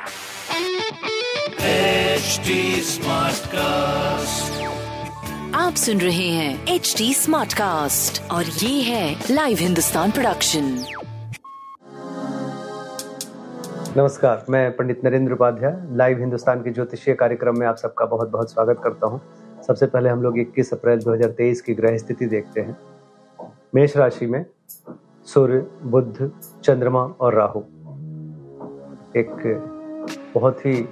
HD Smartcast. आप सुन रहे हैं एच डी स्मार्ट कास्ट और ये है लाइव हिंदुस्तान प्रोडक्शन नमस्कार मैं पंडित नरेंद्र उपाध्याय लाइव हिंदुस्तान के ज्योतिषीय कार्यक्रम में आप सबका बहुत बहुत स्वागत करता हूँ। सबसे पहले हम लोग 21 अप्रैल 2023 की ग्रह स्थिति देखते हैं। मेष राशि में सूर्य बुध चंद्रमा और राहु। एक बहुत ही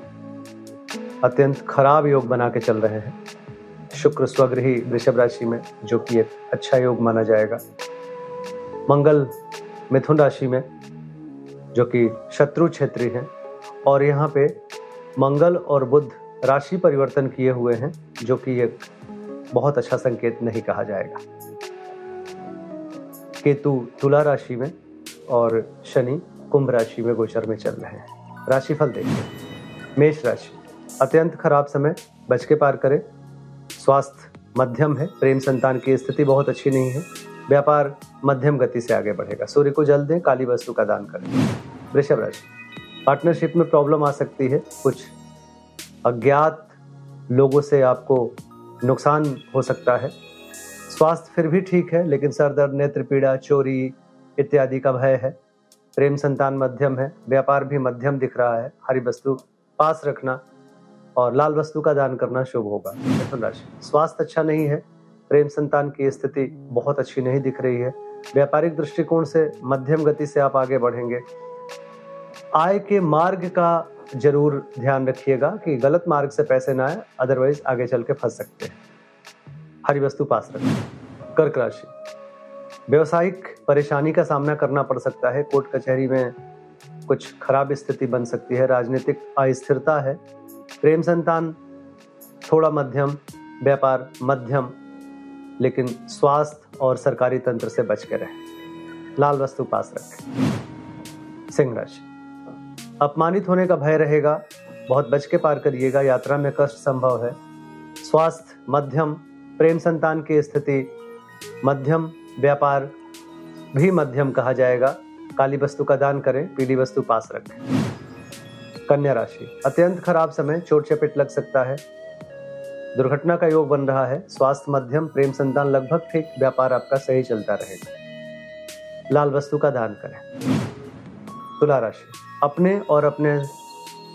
अत्यंत खराब योग बना के चल रहे हैं। शुक्र स्वग्रही वृषभ राशि में, जो कि एक अच्छा योग माना जाएगा। मंगल मिथुन राशि में, जो कि शत्रु क्षेत्री हैं, और यहाँ पे मंगल और बुध राशि परिवर्तन किए हुए हैं, जो कि एक बहुत अच्छा संकेत नहीं कहा जाएगा। केतु तुला राशि में और शनि कुंभ राशि में गोचर में चल रहे हैं। राशिफल देखिए मेष राशि, अत्यंत खराब समय, बच के पार करें। स्वास्थ्य, मध्यम है, प्रेम संतान की स्थिति बहुत अच्छी नहीं है। व्यापार, मध्यम गति से आगे बढ़ेगा। सूर्य को जल दें, काली वस्तु का दान करें। वृषभ राशि पार्टनरशिप में प्रॉब्लम आ सकती है। कुछ अज्ञात लोगों से आपको नुकसान हो सकता है। स्वास्थ्य फिर भी ठीक है, लेकिन सर दर्द, नेत्र पीड़ा, चोरी इत्यादि का भय है। प्रेम संतान मध्यम है, व्यापार भी मध्यम दिख रहा है, हरी वस्तु पास रखना और लाल वस्तु का दान करना शुभ होगा। मिथुन राशि, स्वास्थ्य अच्छा नहीं है, प्रेम संतान की स्थिति बहुत अच्छी नहीं दिख रही है, व्यापारिक दृष्टिकोण से मध्यम गति से आप आगे बढ़ेंगे। आय के मार्ग का ज़रूर ध्यान रखिएगा कि गलत मार्ग से पैसे ना आए अदरवाइज़ आगे चल के फंस सकते हैं। हरी वस्तु पास रखें कर्क राशि व्यवसायिक परेशानी का सामना करना पड़ सकता है। कोर्ट कचहरी में कुछ खराब स्थिति बन सकती है। राजनीतिक अस्थिरता है। प्रेम संतान, थोड़ा मध्यम, व्यापार मध्यम, लेकिन स्वास्थ्य और सरकारी तंत्र से बच के रहे। लाल वस्तु पास रखें। सिंह राशि। अपमानित होने का भय रहेगा। बहुत बच के पार करिएगा। यात्रा में कष्ट संभव है। स्वास्थ्य मध्यम, प्रेम संतान की स्थिति मध्यम व्यापार भी मध्यम कहा जाएगा। काली वस्तु का दान करें, पीली वस्तु पास रखें। कन्या राशि, अत्यंत खराब समय, चोट चपेट लग सकता है। दुर्घटना का योग बन रहा है, स्वास्थ्य मध्यम, प्रेम संतान लगभग ठीक, व्यापार आपका सही चलता रहेगा। लाल वस्तु का दान करें। तुला राशि, अपने और अपने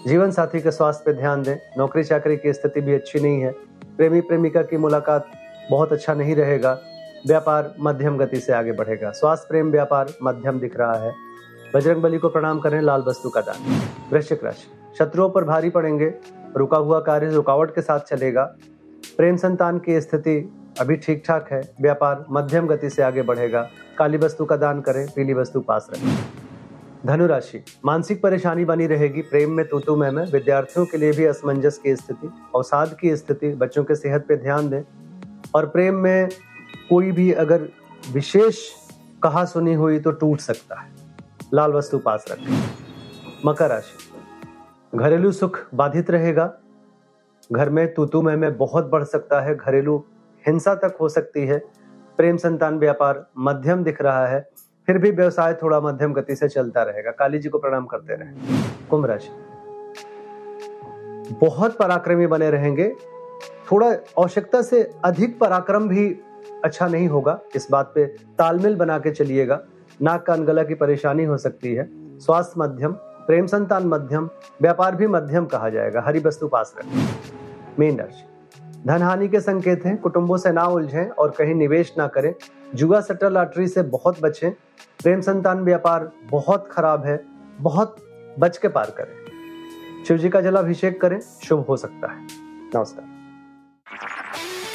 जीवन साथी के स्वास्थ्य पे ध्यान दें। नौकरी चाकरी की स्थिति भी अच्छी नहीं है। प्रेमी प्रेमिका की मुलाकात बहुत अच्छा नहीं रहेगा। व्यापार मध्यम गति से आगे बढ़ेगा। स्वास्थ्य प्रेम व्यापार मध्यम दिख रहा है। बजरंग बली को प्रणाम करें लाल वस्तु का दान। वृश्चिक राशि। शत्रुओं पर भारी पड़ेंगे। रुका हुआ कार्य रुकावट के साथ चलेगा। प्रेम संतान की स्थिति अभी ठीक ठाक है। व्यापार मध्यम गति से आगे बढ़ेगा। काली वस्तु का दान करें, पीली वस्तु पास रखें। धनुराशि। मानसिक परेशानी बनी रहेगी। प्रेम में तूतु में में विद्यार्थियों के लिए भी असमंजस की स्थिति, अवसाद की स्थिति, बच्चों के सेहत पे ध्यान दें। और प्रेम में कोई भी अगर विशेष कहा सुनी हुई तो टूट सकता है। लाल वस्तु पास रखें। मकर राशि। घरेलू सुख बाधित रहेगा। घर में तूतु में में बहुत बढ़ सकता है। घरेलू हिंसा तक हो सकती है। प्रेम संतान व्यापार मध्यम दिख रहा है। फिर भी व्यवसाय थोड़ा मध्यम गति से चलता रहेगा। काली जी को प्रणाम करते रहे। कुंभ राशि। बहुत पराक्रमी बने रहेंगे। थोड़ा आवश्यकता से अधिक पराक्रम भी अच्छा नहीं होगा, इस बात पे तालमेल बना के चलिएगा। नाक कान गला की परेशानी हो सकती है। स्वास्थ्य मध्यम, प्रेम संतान मध्यम, व्यापार भी मध्यम कहा जाएगा। हरी वस्तु पास रखें। मीन राशि। धन हानि के संकेत हैं, कुटुंबों से ना उलझें और कहीं निवेश ना करें। जुआ सट्टा लॉटरी से बहुत बचें। प्रेम संतान व्यापार बहुत खराब है, बहुत बच के पार करें। शिव जी का जलाभिषेक करें, शुभ हो सकता है। नमस्कार।